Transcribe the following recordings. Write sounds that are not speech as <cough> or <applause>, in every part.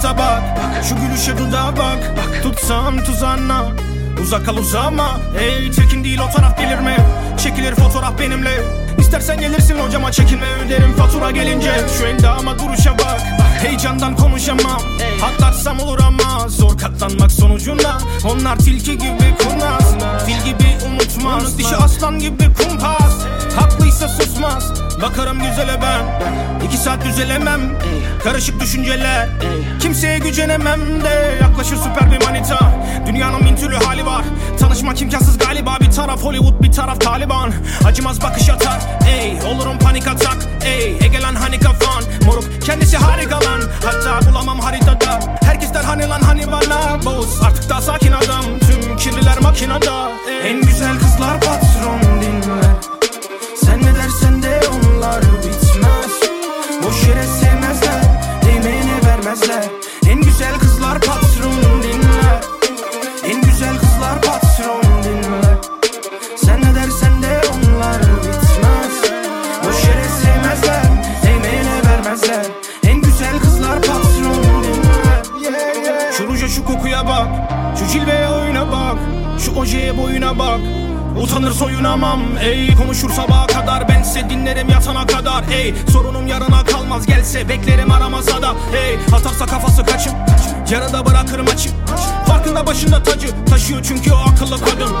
surata bak. Şu gülüşe dudağa bak. Tutsam tuzağına. Uzak kal uzama. Ey tekin değil o taraf gelir mi? Çekilir fotoğraf benimle. İstersen gelirsin hocama çekinme öderim fatura gelince. Şu endama duruşa bak. Heyecandan konuşamam. Atlarsam olur ama Zor katlanmak sonucunda. Onlar tilki gibi kurnaz. Fil gibi unutmaz. Dişi aslan gibi kumpas. Haklıysa susmaz Bakarım güzele ben. İki saat düzelemem. Karışık düşünceler. Kimseye gücenemem de. Yaklaşır süper bir manita. Dünyanın bin türlü hali var. Tanışmak imkansız galiba. Bir taraf Hollywood bir taraf Taliban. Acımaz bakış atar. Ey olurum panik atak. Ey Egelan hani kafan. Moruk kendisi harika lan. Hatta bulamam haritada. Herkes der hani lan hani bana. Boz artık daha sakin adam. Tüm kirliler makinada. Ey. En güzel kızlar patron dinle Ojeye boyuna bak. Utanır soyunamam ey. Konuşur sabaha kadar bense dinlerim yatana kadar ey. Sorunum yarına kalmaz gelse beklerim aramasa da ey. Atarsa kafası kaçıp yarıda bırakırım açık Farkında başında tacı taşıyor çünkü o akıllı kadın.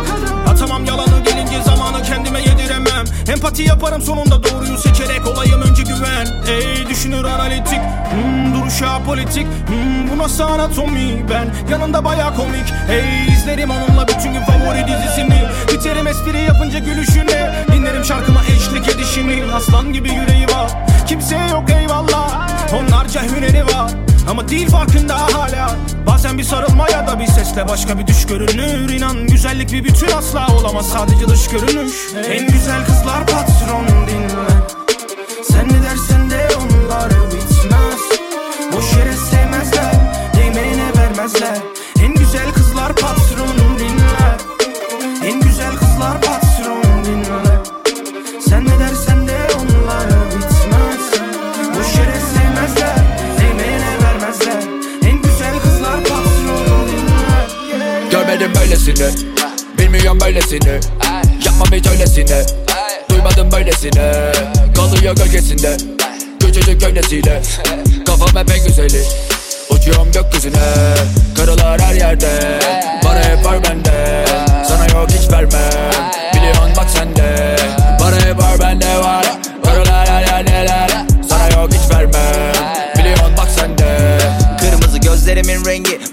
Atamam yalanı gelince zamanı kendime yediremem. Empati yaparım sonunda doğruyu seçerek olayım önce güven. Ey düşünür analitik hmm, duruşu apolitik hmm, Bu nasıl anatomi ben. Yanında baya komik Ey izlerim onunla bütün gün favori dizisini. Biterim espri yapınca gülüşüne Dinlerim şarkıma eşlik edişini. Aslan gibi yüreği var Kimseye yok eyvallah. Onlarca hüneri var ama değil farkında hala. Bazen bir sarılma ya da bir sesle başka bir düş görünür. İnan güzellik bir bütün asla olamaz. Sadece dış görünüş. En güzel kızlar patron dinle. Sen ne dersen de onlar Görmedim böylesini Bilmiyorum böylesini Yapmam hiç öylesine. Duymadım böylesine. Kalıyor gölgesinde. Küçücük gölgesiyle. Kafam hep en güzeli. Uçuyorum gökyüzüne. Karılar her yerde. Para hep var bende. Sana yok hiç vermem. Biliyorsun bak sende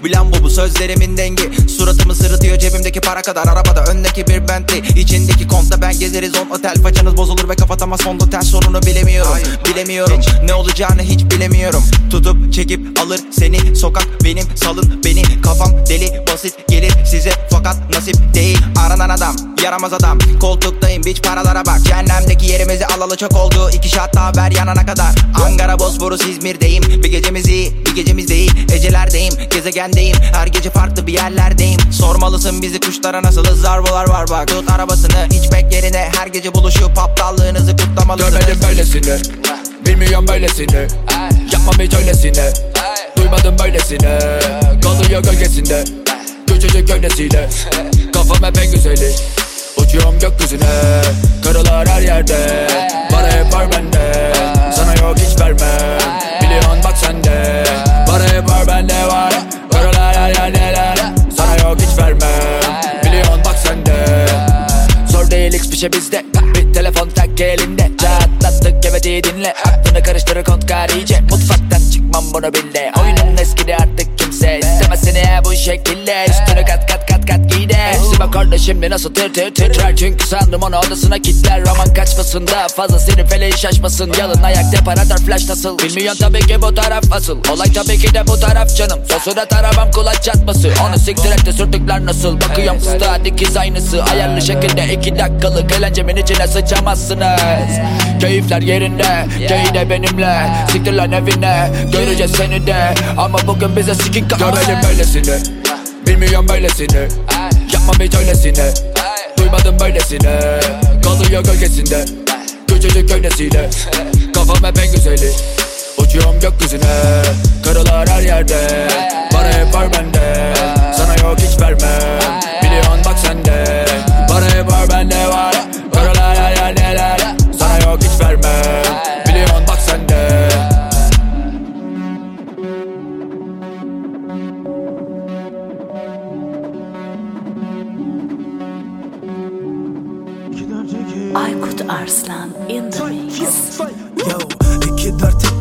Bilen bu bu sözlerimin dengi. Suratımı sırıtıyor cebimdeki para kadar. Arabada öndeki bir Bentley. İçindeki kontta ben gezeriz. On otel Façanız bozulur ve kapatamaz fondöten sorunu bilemiyorum. Bilemiyorum ne olacağını hiç bilemiyorum. Tutup çekip alır seni Sokak. Benim salın beni Kafam deli. Basit gelir size Fakat nasip değil. Aranan adam Yaramaz adam. Koltuktayım biç paralara bak. Cehennemdeki yerimizi alalı çok oldu. İki şat daha ver yanana kadar. Ankara Bosporus İzmir'deyim. Bir gecemiz iyi bir gecemiz değil. Ecelerdeyim gezegendeyim Her gece farklı bir yerlerdeyim. Sormalısın bizi kuşlara nasılız Zarbolar var bak. Tut arabasını hiç bek yerine Her gece buluşup aptallığınızı kutlamalısınız. Görmedim böylesini. Bilmiyorum böylesini. Yapmam hiç öylesine. Duymadım böylesine. Kalıyor gölgesinde. Küçücük gölgesiyle. Kafam hep en güzeli. Uçuyorum gökyüzüne. Karılar her yerde Şey bizde. Bir telefon tak elinde. Rahatlattık evet iyi dinle. Aklını karıştırır kontkar iyice. Mutfaktan çıkmam bunu bil de Oyunun eskidi artık kimse. İstemez seni bu şekilde. Üstünü kat kat Orada şimdi nasıl tir tir titrer? Çünkü sandım onu odasına kitler. Roman kaçmasın daha fazla senin feleği şaşmasın. Yalın ayak deparatör flash nasıl? Bilmiyorsun tabii ki bu taraf asıl. Olay tabii ki de bu taraf canım. Sosuna taramam kulaç çatması. Onu siktir et de sürtükler nasıl? Bakıyorum fıstığa dikiz aynısı. Ayarlı şekilde iki dakikalık eğlencemin içine sıçamazsınız. Keyifler yerinde Keyif de benimle. Siktir lan evine Göreceğiz seni de. Ama bugün bize sikik Görmedim böylesini Bilmiyorum böylesini Yapmam hiç öylesine. Duymadım böylesine. Kalıyor gölgesinde. Küçücük gölgesiyle. Kafam hep en güzeli. Uçuyor Bakıyorum gökyüzüne. Karılar her yerde. Para hep var bende. Sana yok hiç vermem Arslan in the mix. Yo, iki dört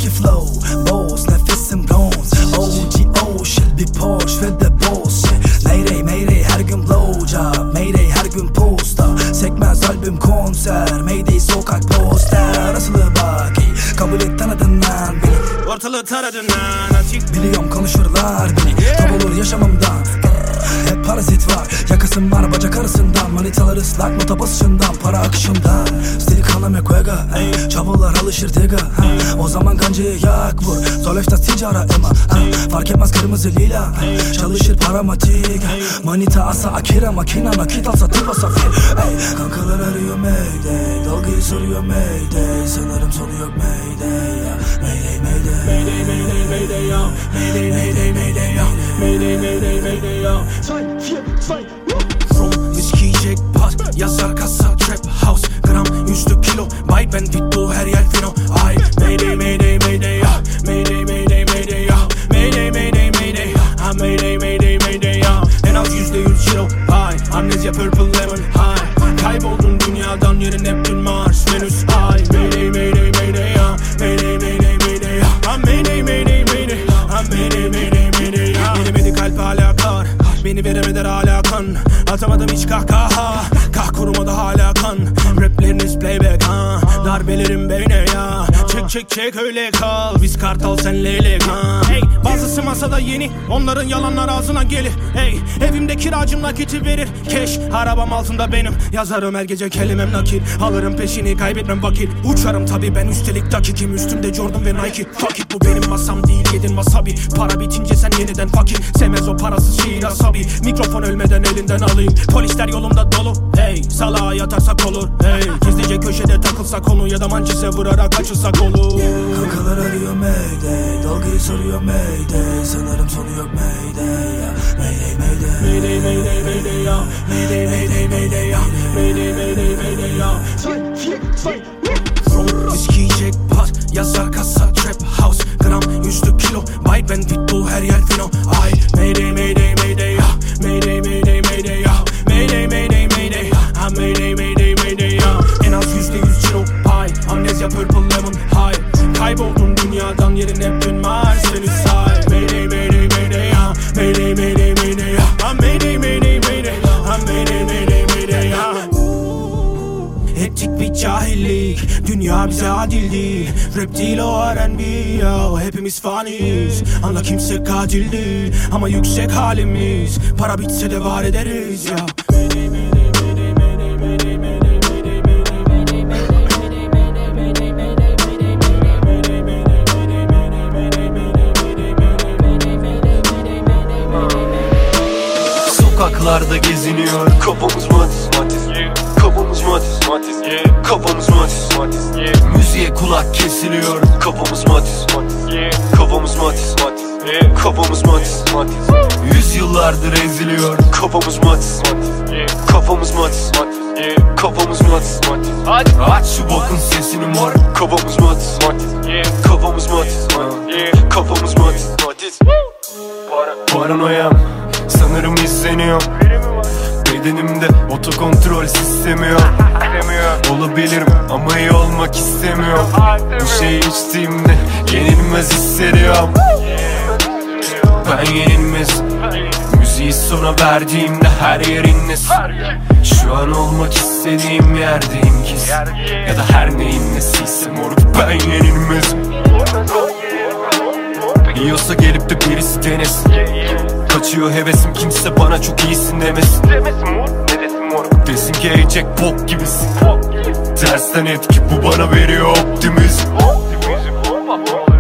ticara ema ha. Fark etmez kırmızı lila Çalışır paramatik Manita asa akira makina Nakit alsa tıpa safir Ey, Kankalar arıyor mayday Dalgayı soruyor mayday Sanırım sonu yok mayday ya. Mayday mayday. Mayday mayday mayday ya. Mayday mayday mayday ya. Mayday mayday mayday ya dünyadan yerin Neptün Mars Venüs Ay. Mayday mayday mayday ya. Mayday mayday mayday ya. Ha mayday mayday mayday. Ha mayday mayday mayday ya. Yenemedi kalp hala kar Beni veremeder hala kan Atamadım hiç kahkaha Kah kurumadı hala kan Rapleriniz playback ha. Darbelerim beyne Çek çek öyle kal. Biz kartal sen leylek ha Hey bazısı masada yeni Onların yalanlar ağzına gelir. Hey evimde kiracım nakiti verir. Keş arabam altında benim. Yazarım her gece kelimem nakil. Alırım peşini kaybetmem vakit. Uçarım tabi ben üstelik dakikim Üstümde Jordan ve Nike. Fuck it bu benim masam değil yedin wasabi. Para bitince sen yeniden fakir. Sevmez o parasız şiir asabi. Mikrofon ölmeden elinden alayım. Polisler yolumda dolu. Hey salağa yatarsak olur. Hey gizlice köşede takılsak konu Ya da mançese vurarak açılsak olur Kankalar arıyor mayday Dalgayı soruyor mayday Sanırım sonu yok mayday ya Mayday mayday Mayday mayday mayday ya Mayday mayday mayday ya Mayday mayday mayday ya From viski jackpot Yazar kasa trap house Gram yüzlü kilo Bay ben pitbull her yer fino Ay mayday mayday mayday ya Mayday mayday mayday ya Mayday mayday mayday Ha mayday mayday mayday ya En az yüzde yüz kilo Ay amnezya purple lemon high. Kayboldun dünyadan yerin Neptün Mars. Venüs ay Mayday mayday mayday ya Mayday mayday mayday ya Ha mayday mayday mayday. Ha mayday mayday mayday ya Ettik bir cahillik. Dünya bize adil değil. Rap değil o R&B ya Hepimiz faniyiz. Anla kimse katil Ama yüksek halimiz. Para bitse de var ederiz ya Kafamız matiz matiz Kafamız matiz matiz Kafamız matiz matiz Müziğe kulak kesiliyor Kafamız matiz matiz Kafamız matiz matiz Kafamız matiz matiz Yüzyıllardır eziliyor Kafamız matiz matiz Kafamız matiz matiz Kafamız matiz matiz Aç şu bokun sesini mor Kafamız matiz matiz Kafamız matiz matiz Kafamız matiz matiz Paranoyam Sanırım izleniyor Bedenimde otokontrol sistemi yok. Olabilirim ama iyi olmak istemiyorum. Bu şeyi içtiğimde yenilmez hissediyorum. Ben yenilmez. Müziği sona verdiğimde her yer inlesin Şu an olmak istediğim yerdeyim kesin Ya da her neyin nesiyse moruk ben yenilmezim. Yiyorsa gelip de birisi denesin Kaçıyor hevesim. Kimse bana çok iyisin demesin. Desin ki ey Jack bok gibisin. Tersten etki bu bana veriyor optimizm.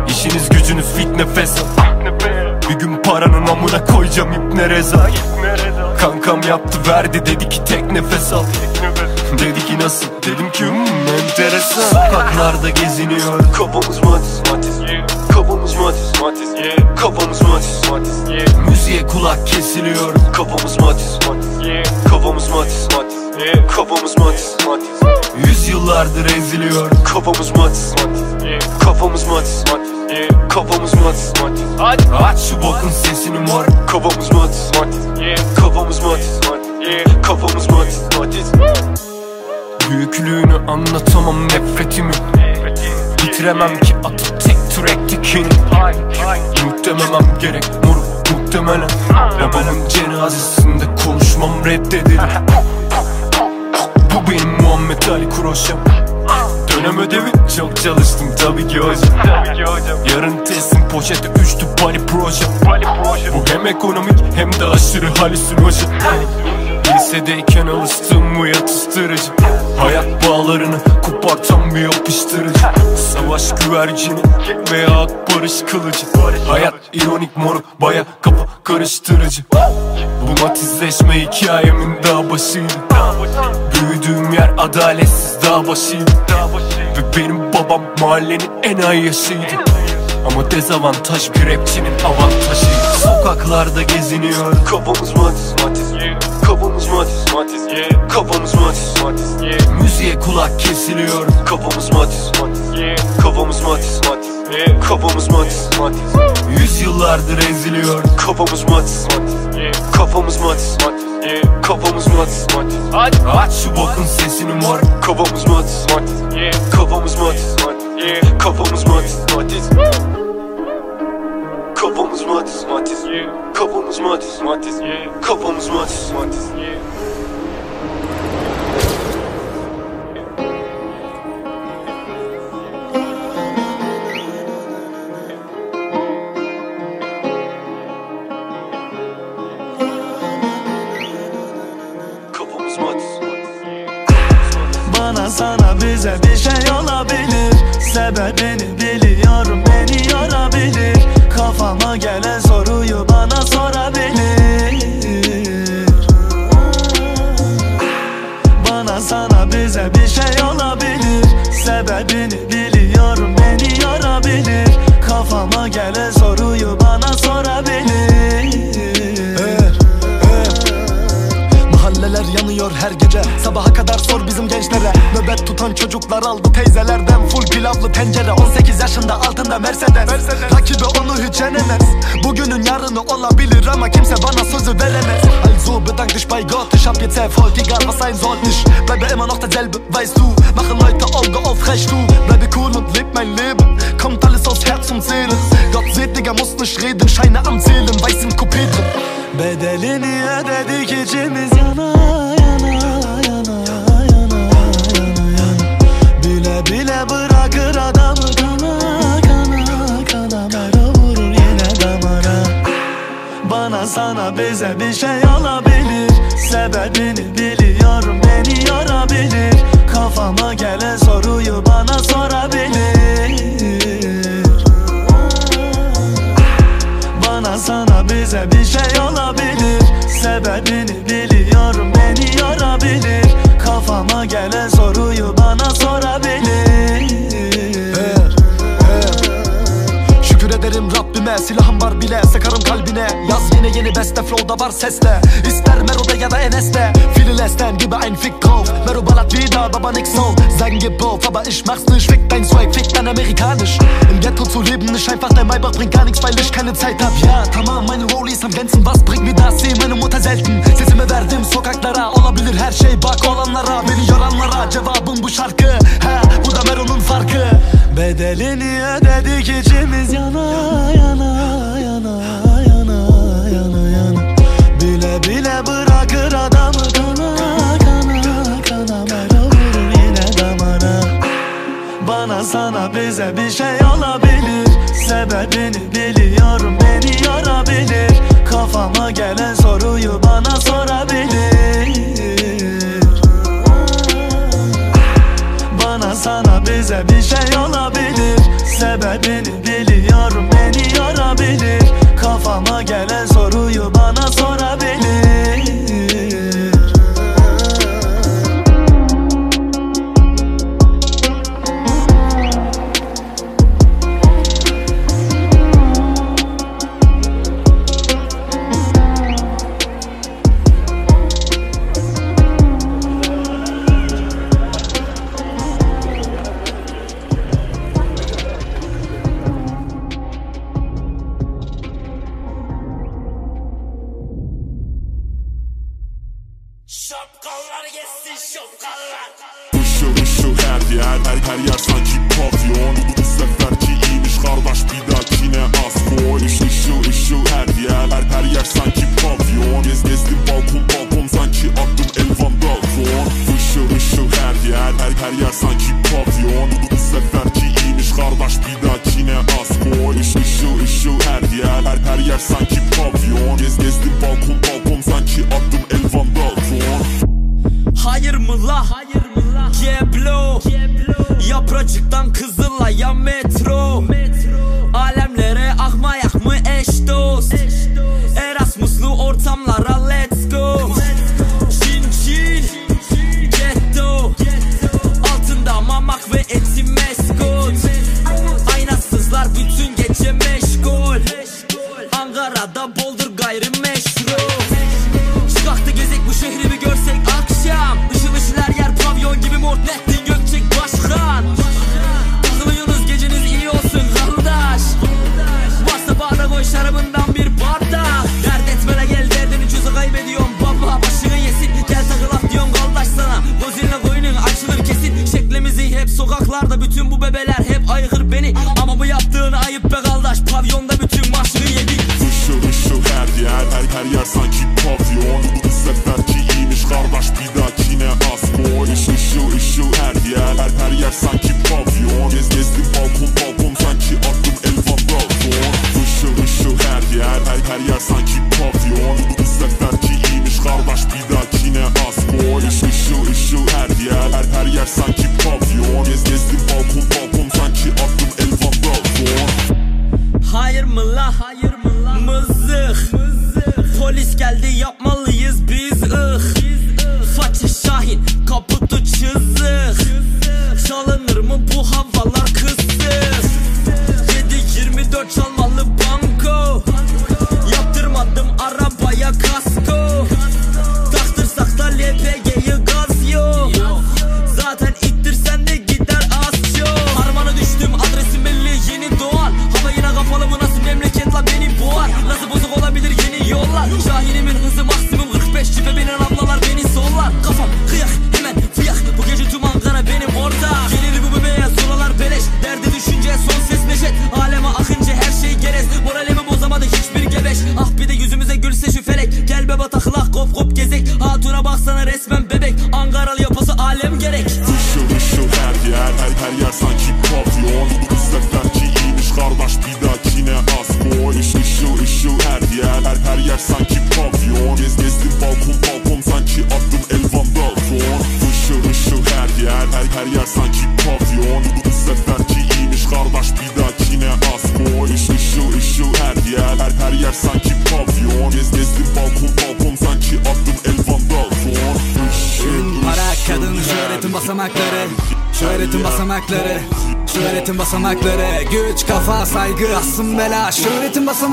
İşiniz gücünüz fit nefes. Al Bir gün paranın amına koyacağım ipne reza. Kankam yaptı verdi dedi ki tek nefes al. Dedi ki nasıl? Dedim ki hmm, enteresan. Sokaklarda geziniyor. Kafamız matiz matiz matiz matiz yeah. Kafamız matiz matiz yeah. Müziğe kulak kesiliyor Kafamız matiz matiz yeah. Kafamız matiz matiz yeah. Kafamız matiz matiz Yüzyıllardır eziliyor Kafamız matiz matiz yeah. Kafamız matiz matiz yeah. Kafamız matiz matiz Aç şu bokun sesini mor Kafamız matiz matiz yeah. Kafamız matiz matiz yeah. Kafamız matiz matiz Büyüklüğünü anlatamam nefretimi Bitiremem ki atıp tek türektikini Muhtemelen gerek moruk muhtemelen. Babamın cenazesinde konuşmam reddedilir Bu benim Muhammed Ali Kuroşem Dönem ödevi çok çalıştım tabii ki hocam. Yarın teslim poşete üçtü pali projem Bu hem ekonomik hem de aşırı halüsinojen Lisedeyken alıştığım bu yatıştırıcı Hayat bağlarını kopartan bir yapıştırıcı. Savaş güvercini veya ak barış kılıcı. Hayat ironik moruk baya kafa karıştırıcı. Bu matizleşme hikayemin daha başıydı. Büyüdüğüm yer adaletsiz dağ başıydı. Ve benim babam mahallenin en ay yaşıydı Ama dezavantaj bir rapçinin avantajıydı. Sokaklarda geziniyor Kafamız matiz matiz Kafamız matiz matiz Kafamız matiz matiz Müziğe kulak kesiliyor Kafamız matiz matiz Kafamız matiz matiz Kafamız matiz matiz Yüzyıllardır eziliyor Kafamız matiz matiz Kafamız matiz matiz Kafamız matiz matiz Aç şu bokun sesini mor Kafamız matiz matiz Kafamız matiz matiz Kafamız matiz matiz Kafamız matiz matiz Kafamız matiz matiz Kafamız matiz matiz Kafamız Bana sana bize bir şey olabilir. Sebebini biliyorum beni yorabilir. Kafama gelen soruyu bana sorabilir. Bana sana bize bir şey olabilir. Sebebini biliyorum beni yorabilir. Kafama gelen Nöbet tutan çocuklar aldı teyzelerden. Full pilavlı tencere 18 yaşında altında Mercedes, Rakibi onu hiç yenemez. Bugünün yarını olabilir ama kimse bana sözü veremez. Also bedank dich bei Gott Ich hab jetzt Erfolg, egal was sein soll Ich bleibe immer noch derselbe, weißt du Mache Leute Auge auf, recht du Bleibe cool und leb mein Leben Kommt alles aus Herz und Seele Gott seht, Digga, muss nicht reden Scheine am Zählen, weiß im Coupé drin Bedelini ödedik içimiz yana Bile bile bırakır adamı. Kana kana kana Mero vurur yine damara. Bana sana bize bir şey olabilir Sebebini biliyorum beni yorabilir. Kafama gelen soruyu bana sorabilir. Bana sana bize bir şey olabilir Sebebini biliyorum beni yorabilir. Kafama gelen soruyu bana sorabilir Rabbime silahım var bile Sıkarım kalbine. Yaz yine yeni beste flow'da var sesle. İster Mero'da ya da Enes'te. Viele lästern gibi ein Fick drauf Mero ballert wieder, aber nix so Sagen gib auf, aber ich mach's nicht Fick dein Swag, fick dein amerikanisch Im Ghetto zu leben ist einfach dein Maybach bringt gar nichts Weil ich keine Zeit hab. Ja tamam meine Rollies am Glänzen Was bringt mir das, sehe meine Mutter selten. Sesimi verdim sokaklara Olabilir her şey. Bak olanlara Beni yoranlara. Cevabım bu şarkı. Ha bu da Mero'nun farkı. Bedelini ödedik içimiz yana yana yana yana yana yana. Bile bile bırakır adamı kana kana kana. Mero vurur yine damara Bana sana bize bir şey olabilir. Sebebini biliyorum beni yorabilir. Kafama gelen soruyu bana sorabilir sana bize bir şey olabilir. Sebebini biliyorum beni yorabilir. Kafama gelen soruyu bana sorabilir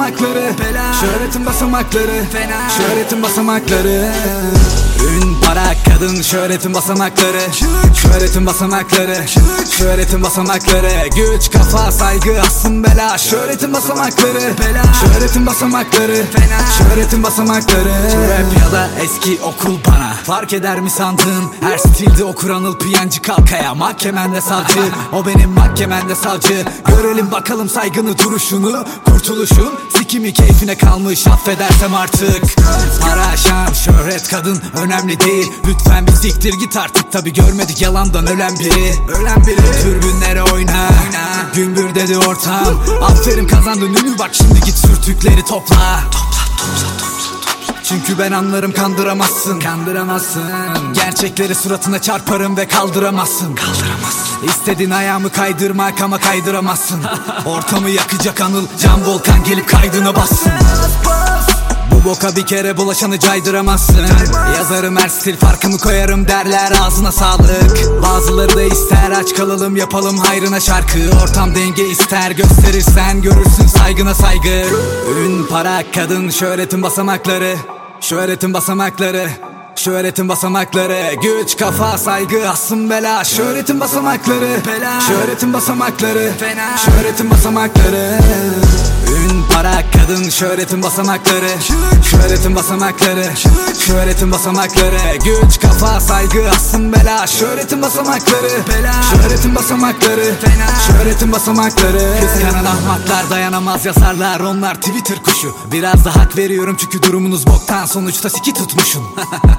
basamakları. Bela Şöhretin basamakları. Fena. Şöhretin basamakları. Ün, para, kadın, şöhretin basamakları. Şöhretin basamakları. Şöhretin basamakları. Güç, kafa, saygı, asın bela. Şöhretin basamakları. Şöhretin basamakları. Şöhretin basamakları. Rap ya da eski okul bana. Fark eder mi sandın? Her stilde okur anıl piyancı kalkaya. Mahkemende savcı. O benim mahkemende savcı. Görelim bakalım saygını duruşunu Kurtuluşun. Sikimi keyfine kalmış. Affedersem artık. Para, şan, şöhret, kadın, önemli önemli değil. Lütfen bir siktir git artık. Tabi görmedik yalandan ölen biri. Ölen biri. Türbünlere oyna. Gümbür dedi ortam. Aferin kazandın ünlü. Bak şimdi git sürtükleri topla. Çünkü ben anlarım kandıramazsın. Kandıramazsın. Gerçekleri suratına çarparım ve kaldıramazsın. Kaldıramazsın. İstediğin ayağımı kaydırmak ama kaydıramazsın. <laughs> Ortamı yakacak anıl. Can volkan gelip kaydına bassın. Bu boka bir kere bulaşanı caydıramazsın. Yazarım her stil farkımı koyarım derler ağzına sağlık. Bazıları da ister aç kalalım yapalım hayrına şarkı. Ortam denge ister gösterirsen görürsün saygına saygı. Ün, para, kadın, şöhretin basamakları. Şöhretin basamakları. Şöhretin basamakları. Güç, kafa, saygı, asım, bela. Şöhretin basamakları. Bela. Şöhretin basamakları. Fena. Şöhretin basamakları. Ün, para, kadın, şöhretin basamakları. Şöhretin basamakları. Şöhretin basamakları. Güç, kafa, saygı, aslın bela. Şöhretin basamakları. Şöhretin basamakları. Şöhretin basamakları. Kıskanan ahmaklar dayanamaz yazarlar. Onlar Twitter kuşu. Biraz da hak veriyorum çünkü durumunuz boktan. Sonuçta siki tutmuşsun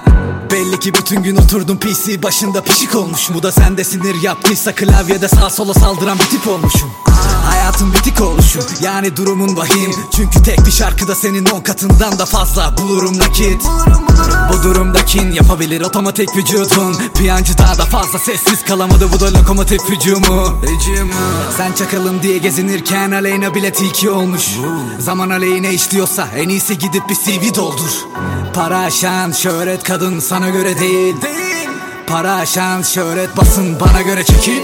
<laughs> Belli ki bütün gün oturdum PC başında pişik olmuşum. Bu da sende sinir yaptıysa klavyede sağ sola saldıran bir tip olmuşum Hayatın bitik oluşum yani durumun vahim. Çünkü tek bir şarkıda senin on katından da fazla. Bulurum nakit. Bu durumda kin yapabilir otomatik vücudun. Piyancı daha da fazla sessiz kalamadı. Bu da lokomotif hücumu. Sen çakalım diye gezinirken aleyna bile tilki olmuş. Zaman aleyhine işliyorsa en iyisi gidip bir CV doldur. Para, şan, şöhret kadın sana göre değil Para, şan, şöhret basın bana göre çekil.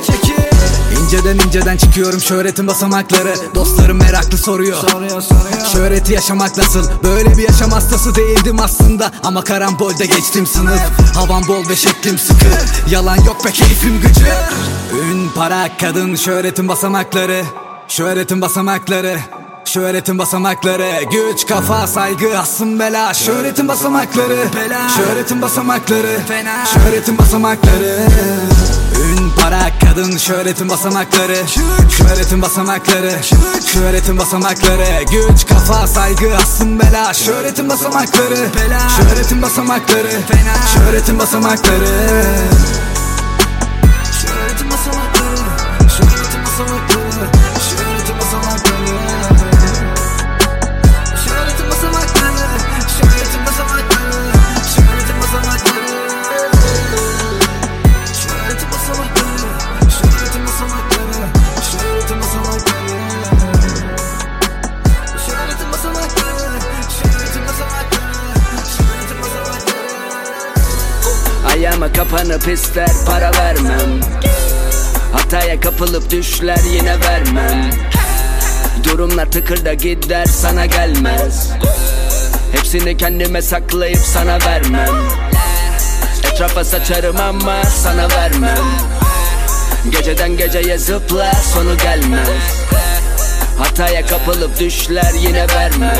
İnceden inceden çıkıyorum şöhretin basamakları. Dostlarım meraklı soruyor. Şöhreti yaşamak nasıl? Böyle bir yaşam hastası değildim aslında. Ama karambolde geçtim sınıf. Havam bol ve şeklim sıkı. Yalan yok be keyfim gıcı. Ün, para, kadın, şöhretin basamakları. Şöhretin basamakları Şöhretin basamakları Güç, kafa, saygı, aslın bela. Şöhretin basamakları Şöhretin basamakları Şöhretin basamakları. Ün, para, kadın, şöhretin basamakları. Şöhretin basamakları. Şöhretin basamakları Güç, kafa, saygı, aslın bela. Şöhretin basamakları Şöhretin basamakları Şöhretin basamakları. Şöhretin basamakları. Şöhretin basamakları kapanıp ister para vermem. Hataya kapılıp düşler yine vermem. Durumlar tıkırda gider sana gelmez. Hepsini kendime saklayıp sana vermem. Etrafa saçarım ama sana vermem. Geceden geceye zıpla sonu gelmez. Hataya kapılıp düşler yine vermem.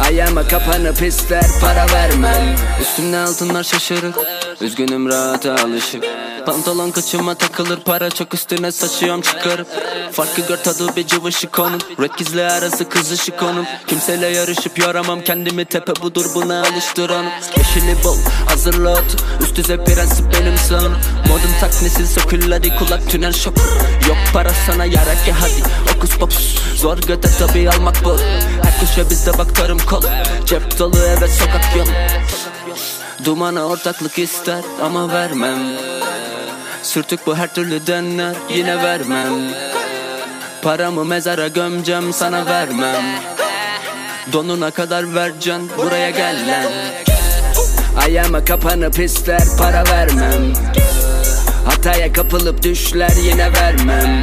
Ayağıma kapanıp ister para vermem. Üstümde altınlar şaşırık Üzgünüm rahata alışık. Pantolon kıçıma takılır para çok üstüne saçıyorum çıkarıp Farkı gör tadı bir cıvışı konum Red gizli arası kızışı konum Kimseyle yarışıp yoramam kendimi tepe budur buna alıştıranım Yeşili bol hazırla ot Üst düzey prensip benim sanım Modum tak nesil sökülleri kulak tünel şok. Yok para sana yarak ya hadi. Okus pokus zor göte tabi almak bu. Her kuşa bizde bak tarım kol. Cep dolu evet sokak yol Dumana ortaklık ister ama vermem. Sürtük bu her türlü dener yine vermem. Paramı mezara gömcem sana vermem. Donuna kadar vercen buraya gel lan. Ayağıma kapanıp ister para vermem. Hataya kapılıp düşler yine vermem.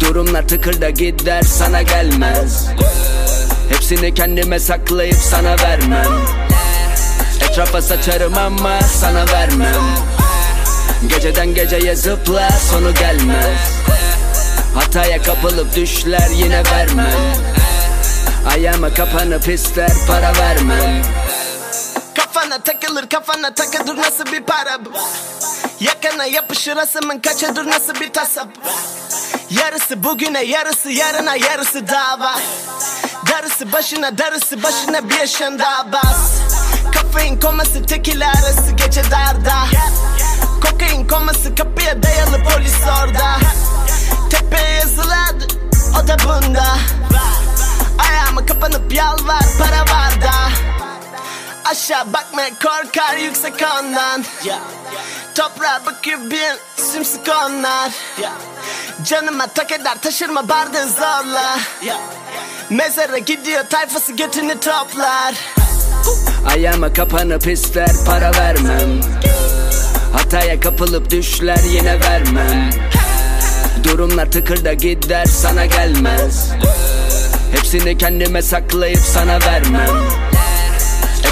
Durumlar tıkırda gider sana gelmez. Hepsini kendime saklayıp sana vermem Etrafa saçarım ama sana vermem. Geceden geceye zıpla sonu gelmez Hataya kapılıp düşler yine vermem. Ayağıma kapanıp ister para vermem. Kafana takılır kafana takılır nasıl bir para bu? Yakana yapışır asımın kaçadır nasıl bir tasap Yarısı bugüne yarısı yarına yarısı dava. Darısı başına darısı başına bir yaşın daha bas Kafein koması tekil arası gece darda. Kokain koması kapıya dayalı polis orada. Tepeye yazıladı o da bunda. Ayağıma kapanıp yalvar para var da. Aşağı bakmaya korkar yüksek ondan. Toprağa bakıyor bir sümsük onlar. Canıma tak eder taşırma bardağı zorla. Mezara gidiyor tayfası götünü toplar Ayağıma kapanıp ister para vermem. Hataya kapılıp düşler yine vermem. Durumlar tıkırda gider sana gelmez. Hepsini kendime saklayıp sana vermem.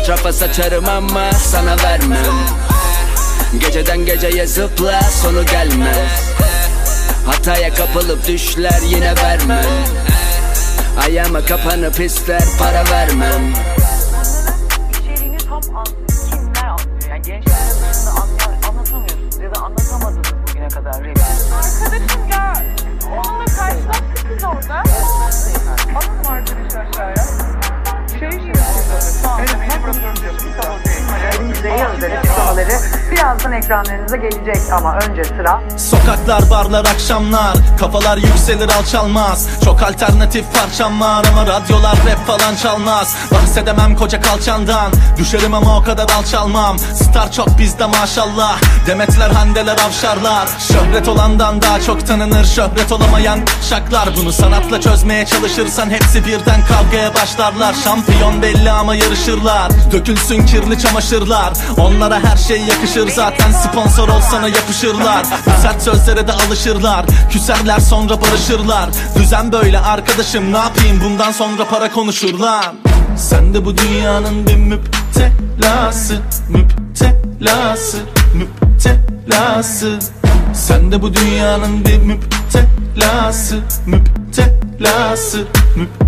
Etrafa saçarım ama sana vermem. Geceden geceye zıpla sonu gelmez. Hataya kapılıp düşler yine vermem. Ayağıma kapanıp ister para vermem gençler arasında anlıyor, anlatamıyorsunuz ya da anlatamadınız bugüne kadar. Arkadaşım ya, onunla karşılaştık biz orada. Alalım arkadaşı aşağıya. Şey şimdi Evet, benim röportajım tamam değil. Elimizde açıklamaları birazdan ekranlarınıza gelecek ama önce sıra. Sokaklar, barlar, akşamlar Kafalar yükselir alçalmaz. Çok alternatif parçam var ama radyolar rap falan çalmaz. Bahsedemem koca kalçandan Düşerim ama o kadar alçalmam. Star çok bizde maşallah Demetler handeler avşarlar. Şöhret olandan daha çok tanınır Şöhret olamayan şaklar. Bunu sanatla çözmeye çalışırsan Hepsi birden kavgaya başlarlar. Şampiyon belli ama yarışırlar. Dökülsün kirli çamaşırlar Onlara her şey yakışır zaten Sponsor olsana yapışırlar. Sert sözlere de alışırlar Küserler sonra barışırlar. Düzen böyle arkadaşım ne yapayım? Bundan sonra para konuşur lan Sen de bu dünyanın bir müptelası Müptelası Müptelası. Sen de bu dünyanın bir müptelası Müptelası Müptelası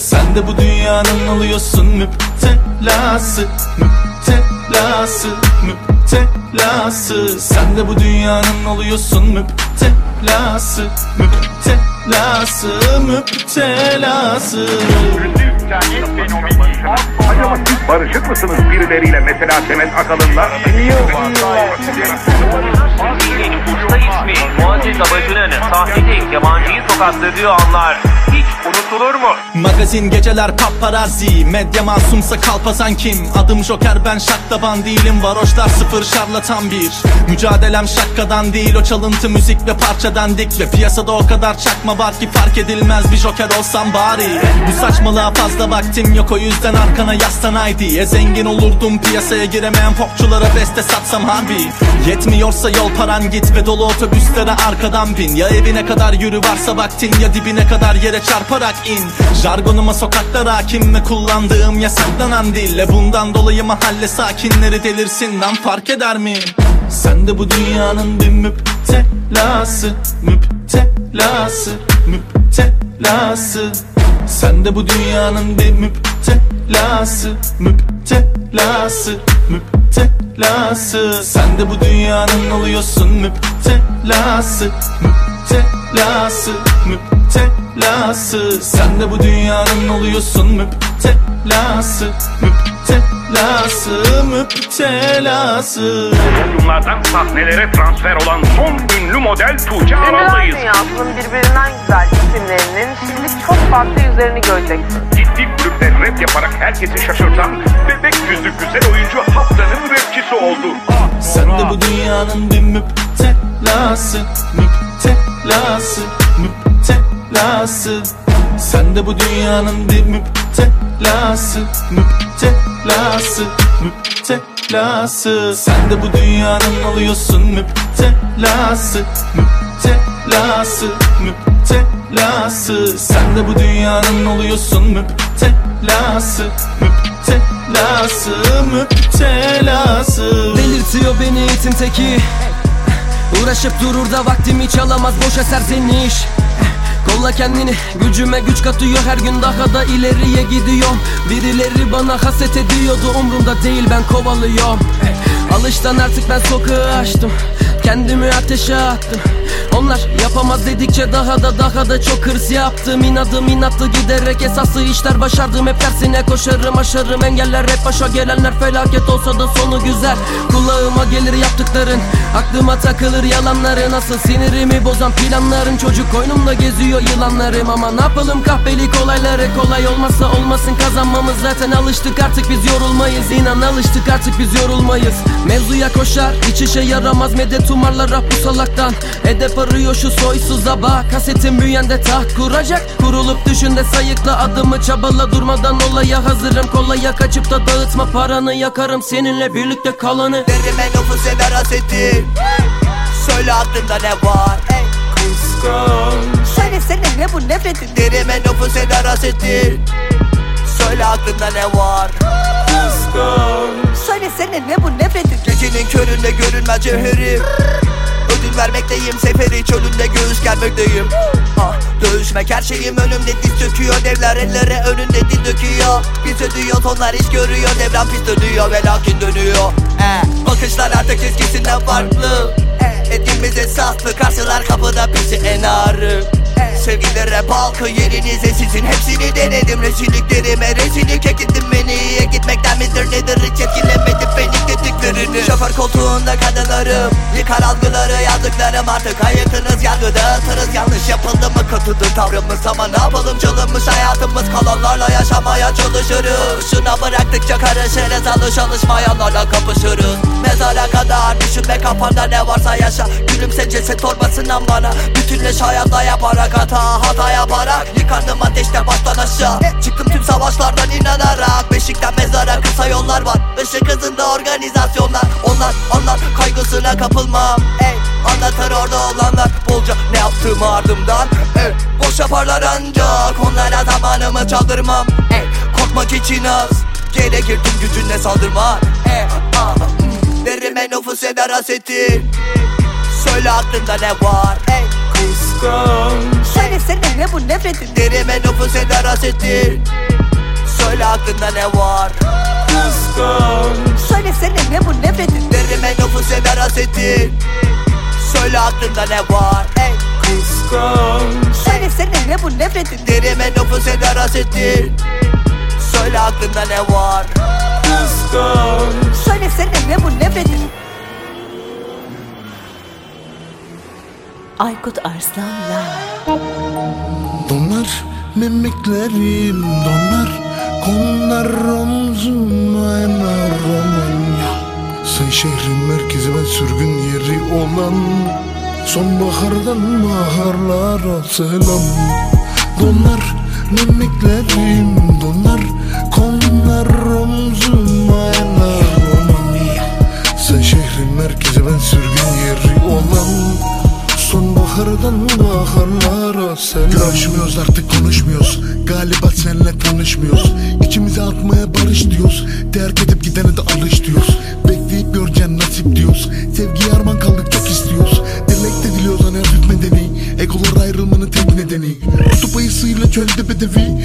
Sen de bu dünyanın oluyorsun müptelası. Müptelası Müptelası. Sen de bu dünyanın oluyorsun müptelası. Müptelası Müptelası. Acaba siz barışık mısınız birileriyle mesela Semet Akalın'la? İsmi Muazzez Abacı'nın sahteci yabancıyı tokatladığı anlar unutulur mu? Magazin geceler paparazzi Medya masumsa kalpazan kim? Adım Joker ben şaklaban değilim. Varoşlar sıfır şarlatan bir. Mücadelem şakkadan değil O çalıntı müzik ve parçadan dik. Ve piyasada o kadar çakma var ki Fark edilmez bir Joker olsam bari. Bu saçmalığa fazla vaktim yok O yüzden arkana yaslan haydi. E zengin olurdum piyasaya giremeyen popçulara beste satsam harbi. Yetmiyorsa yol paran git ve dolu otobüslere arkadan bin. Ya evine kadar yürü varsa vaktin ya dibine kadar yere çarparak in. Jargonuma sokaklar hakim ve kullandığım yasaklanan dille Bundan dolayı mahalle sakinleri delirsin. Lan fark eder mi? Sen de bu dünyanın bir müptelası Müptelası Müptelası. Sen de bu dünyanın bir müptelası Müptelası Müptelası. Sen de bu dünyanın oluyorsun müptelası Müptelası Müptelası Sen de bu dünyanın oluyorsun müptelası. Müptelası Müptelası. Podyumlardan sahnelere transfer olan son ünlü model Tuğçe Aral'dayız. dünyasının birbirinden güzel isimlerinin. Şimdi çok farklı yüzlerini göreceksiniz. Ciddi kulüpte rap yaparak herkesi şaşırtan bebek yüzlü güzel oyuncu haftanın rapçisi oldu. Sen de bu dünyanın bir müptelası. Müptelası Müptelası Sen de bu dünyanın bir müptelası Müptelası Müptelası. Sen de bu dünyanın oluyorsun müptelası Müptelası Müptelası. Sen de bu dünyanın oluyorsun müptelası Müptelası Müptelası. Delirtiyor beni itin teki. Uğraşıp durur da vaktimi çalamaz boşa serzeniş Kolla kendini gücüme güç katıyor her gün daha da ileriye gidiyorum. Birileri bana haset ediyordu umrumda değil ben kovalıyorum. Alıştan artık ben sokağı açtım Kendimi ateşe attım. Onlar yapamaz dedikçe daha da daha da çok hırs yaptım. İnadım inatlı giderek esaslı işler başardım. Hep tersine koşarım aşarım. Engeller hep başa gelenler Felaket olsa da sonu güzel. Kulağıma gelir yaptıkların Aklıma takılır yalanların Asıl sinirimi bozan planların Çocuk koynumda geziyor yılanlarım. Ama ne yapalım? Kahpelik olayları Kolay olmazsa olmasın. Kazanmamız Zaten alıştık. Artık biz yorulmayız. İnan alıştık. Artık biz yorulmayız. Mevzuya koşar hiç işe yaramaz. Medet umarlar ah bu salaktan Edep arıyor şu soysuza bak. Kasetin büyüyende taht kuracak. Kurulup düşünde sayıkla adımı çabala. Durmadan olaya hazırım. Kolaya kaçıp da dağıtma paranı. Yakarım seninle birlikte kalanı. Derime nüfus eder hasetin Söyle aklında ne var? Kıskanç. Söylesene ne bu nefretin? Derime nüfus eder hasetin Söyle aklında ne var? Kıskanç. Söylesene ne bu nefretin? Gecenin köründe görünmez cevherim ödül vermekteyim Seferi çölünde göğüs germekteyim. Ah dövüşmek her şeyim önümde diz çöküyor Devler ellere önünde dil döküyor. Biz ödüyor onlar iş görüyor. Devran pis dönüyor ve lakin dönüyor. Eh, Bakışlar artık eskisinden farklı. Etimiz esaslı karşılar kapıda bizi en ağrı Sevgili rap halkı yerinize sizin. Hepsini denedim Rezilliklerime rezillik ekittim beni iyiye gitmekten midir nedir? Hiç etkilemedim benim dediklerini Şoför koltuğunda kadınlarım Yıkar algıları yazdıklarım artık. Hayatınız yargı dağıtırız Yanlış yapıldı mı? Kötüdür tavrımız ama ne yapalım? Çalınmış hayatımız Kalanlarla yaşamaya çalışırız. Şuna bıraktıkça karışırız alış alışmayanlarla kapışırız. Mezara kadar düşünme kafanda ne varsa yaşa. Gülümse ceset torbasından bana. Bütünleş hayatta yaparak hata hata yaparak Yıkandım ateşte baştan aşağı. Çıktım tüm savaşlardan inanarak. Beşikten mezara kısa yollar var. Işık hızında organizasyonlar. Onlar onlar kaygısına kapılmam. Ey anlatır orada olanlar. Bolca ne yaptığımı ardımdan. Ey boş yaparlar ancak Onlara zamanımı çaldırmam. Ey korkmak için az. Gerekir tüm gücünle saldırma Ey ah mm. Derime nüfus eder hasetin Söyle aklında ne var? Ey kıskanç Söylesene ne bu nefretin? Derime nüfus eder hasetin Söyle aklında ne var? Kıskanç. Söylesene ne bu nefretin? Derime nüfus eder hasetin Söyle aklında ne var? Ey kıskanç. Söylesene ne bu nefretin? Derime nüfus eder hasetin Söyle aklında ne var? Kıskanç. Söylesene ne bu nefretin Aykut Arslan Live Donar mimiklerim donar. Konar omzuma enar Romanya Sen şehrin merkezi ben sürgün yeri olan Sonbahardan baharlara selam. Donar mimiklerim donar. Konar omzuma enar Romanya Sen şehrin merkezi ben sürgün yeri olan Sonbahardan baharlara selam Görüşmüyoruz artık konuşmuyoruz. Galiba senle tanışmıyoruz. İçimize atmaya barış diyoruz. Terk edip gidene de alış diyoruz. Bekleyip göreceğin nasip diyoruz. Sevgiye arman kaldık çok istiyoruz. Dilek de diliyoruz hani hafif medeni. Egolar ayrılmanın tek nedeni. Kutup ayısıyla çölde bedevi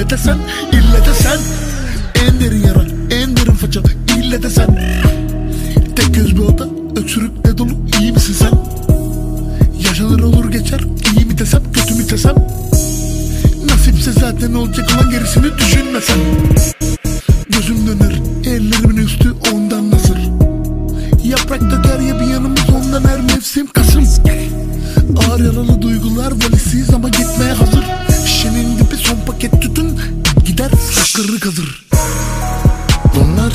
İlle desen ille desen En derin yara en derin faça ille desen Tek göz bir oda öksürükle dolu iyi misin sen? Yaşanır olur geçer iyi mi desem kötü mü desem? Nasipse zaten olacak olan gerisini düşünmesen. Gözüm döner ellerimin üstü ondan nasır? Yaprakta derya bir yanımız ondan her mevsim Kasım. Ağır yaralı duygular valisiz ama gitmeye hazır Sakırı kazır Donar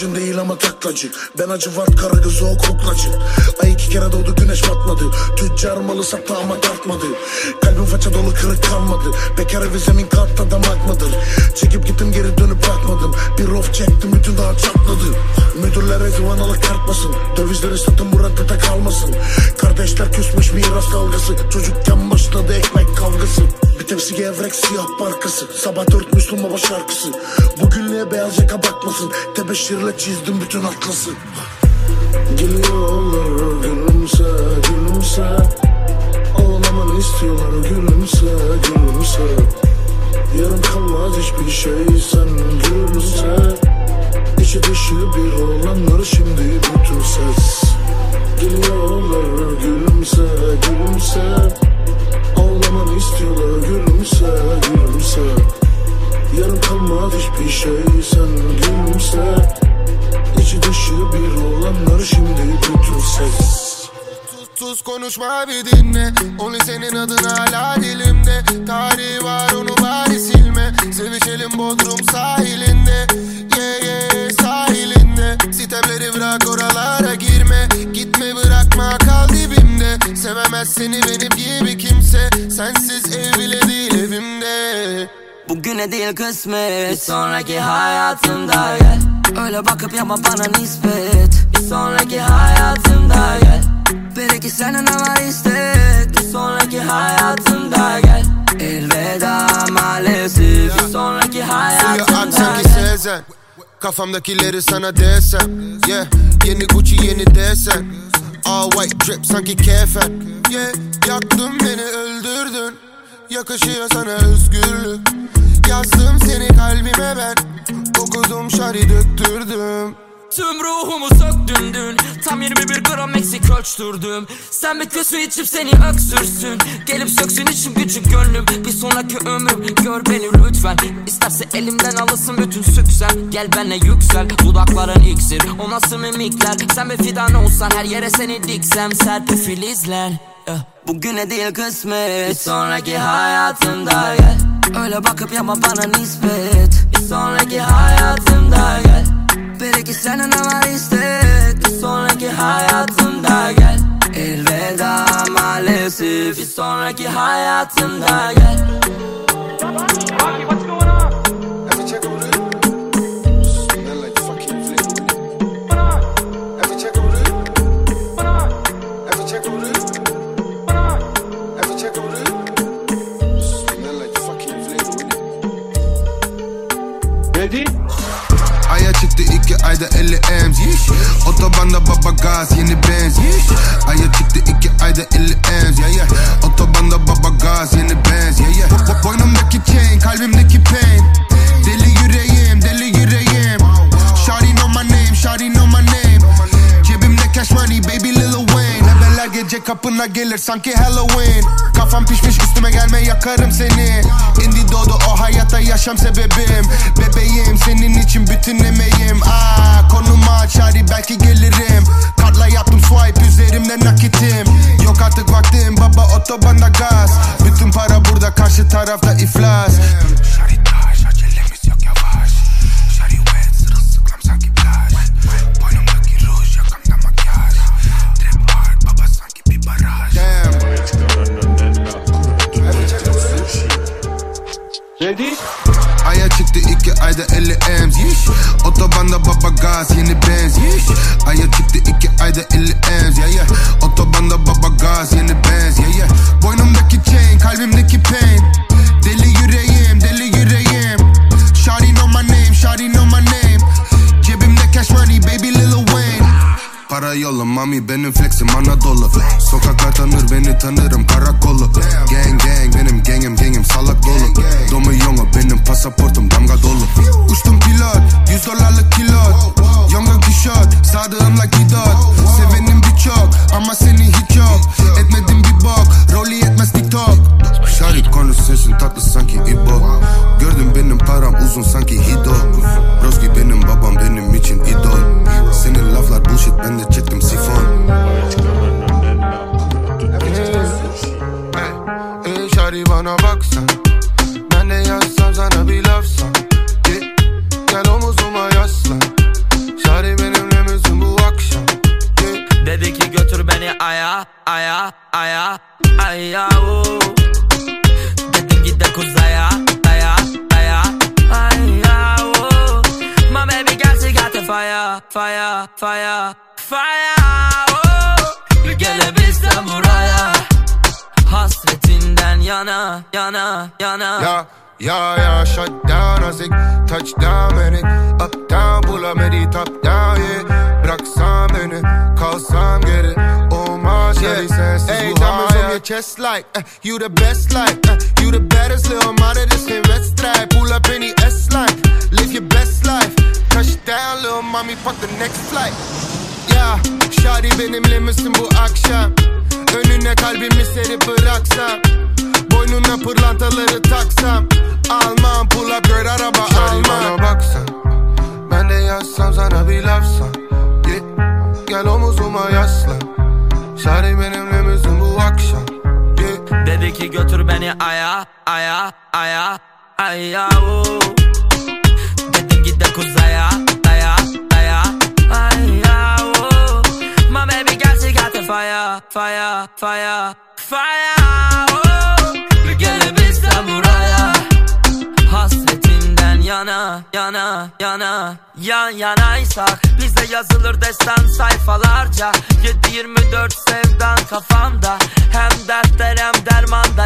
Güvercin değil ama taklacı. Ben acı vat kara kızı o kuklacı. Ay iki kere doğdu güneş batmadı. Tüccar malı sattı ama tartmadı. Kalbim faça dolu kırık kalmadı Bekar vizemin kartta damakmadır Çekip gittim geri dönüp bakmadım. Bir of çektim bütün dağ çatladı. Müdürlere zıvanalık tartmasın. Dövizleri satın burada da kalmasın. Kardeşler küsmüş miras kavgası. Çocukken başladı ekmek kavgası Bir tepsi gevrek siyah parkası. Sabah dört Müslüm baba şarkısı. Bugünlüğe beyaz yaka Tebeşirle çizdim bütün atlası. Geliyorlar gülümse gülümse. Ağlamanı istiyorlar gülümse gülümse. Yarım kalmaz hiçbir şey sen gülümse. İçi dışı bir olanlar şimdi bütün ses. Geliyorlar gülümse gülümse Ağlamanı istiyorlar gülümse gülümse. Yarım kalmaz hiçbir şey sen gülümse. İçi dışı bir olanlar şimdi ses. Sus konuşma bir dinle. Only senin adın hala dilimde. Tarihi var onu bari silme. Sevişelim Bodrum sahilinde. Yeah yeah sahilinde. Sitemleri bırak oralara girme. Gitme bırakma kal dibimde. Sevemez seni benim gibi Sensiz ev bile değil evimde. Bugüne değil kısmet Bir sonraki hayatımda gel. Öyle bakıp yapma bana nispet. Bir sonraki hayatımda gel. Belki senin ama istek? Bir sonraki hayatımda gel. Elveda maalesef. Bir sonraki hayatımda gel. Sezen. Kafamdakileri sana desem Yeah. Yeni Gucci yeni desen All white drip sanki kefen Yeah Yaktın beni öldürdün. Yakışıyor sana özgürlük. Yazdım seni kalbime ben. Okudum şari döktürdüm Tüm ruhumu söktün dün Tam 21 gram eksik ölçtürdüm. Sen bekliyorsun içip seni öksürsün. Gelip söksün içim gücüm gönlüm. Bir sonraki ömrüm gör beni lütfen. İsterse elimden alırsın bütün süksen. Gel benle yüksel dudakların iksir. O nasıl mimikler? Sen bir fidan olsan her yere seni diksem. Serpil filizler. Eh, Bugüne değil kısmet. Bir sonraki hayatımda gel. Öyle bakıp yapma bana nispet. Bir sonraki hayatımda gel Belki senin ama istek Bir sonraki hayatımda gel. Elveda maalesef Bir sonraki hayatımda gel Otobanda baba gaz yeni benz kapına gelir sanki Halloween. Kafam pişmiş üstüme gelme yakarım seni. Indi doğdu o hayata yaşam sebebim. Bebeğim senin için bütün emeğim. Aa, Konumu aç belki gelirim. Kartla yaptım swipe üzerimde nakitim. Yok artık vaktim baba otobanda gaz. Bütün para burada karşı tarafta iflas Ready? Aya çıktı iki ayda 50 M's yiş. Otobanda baba gaz yeni benz yiş. Aya çıktı iki ayda 50 M's yeah, yeah. Otobanda baba gaz yeni benz yeah, yeah. Boynumdaki chain kalbimdeki pain Deli yüreğim deli Para yolla mami benim flexim Anadolu. Sokaklar tanır beni tanırım karakolu. Gang gang benim gangim gangim salak dolu. Domu yonga benim pasaportum damga dolu. Uçtum pilot 100 dolarlık kilot Yonga kişot sadığımla gidot. Sevenim birçok ama seni hiç yok. Etmedim bir bok rolü yetmez tiktok. Şarit konu sesin tatlı sanki İbo. Gördüm benim param uzun sanki Hido fire fire fire fire oh. Gelebilsem buraya. Hasretinden yana yana yana. Yeah, yeah, yeah, shut down think touchdown beni Up down bulamedi top down yeah. Bıraksan beni kalsam geri. Olmaz yeah. sensiz hey, bu on your chest like uh, You the best like uh, You the baddest little mother this geen wedstrijd Pull up in die S-line Live your best life. Touchdown little mommy fuck the next flight. Yeah, Shari benimle misin bu akşam. Önüne kalbimi serip bıraksam. Boynuna pırlantaları taksam. Almam pull up girl araba almam bana baksan Ben de yazsam sana bir lafsan yeah. Gel omuzuma yaslan Şari benimle misin bu akşam. Dedi ki götür beni aya aya aya aya oh. Dedim git de kuzaya daya daya aya oh. My baby girl she got the fire fire fire fire oh. Yana yana yana Yan yanaysak Bize yazılır destan sayfalarca 7-24 sevdan kafamda Hem dertler hem dermanda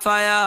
fire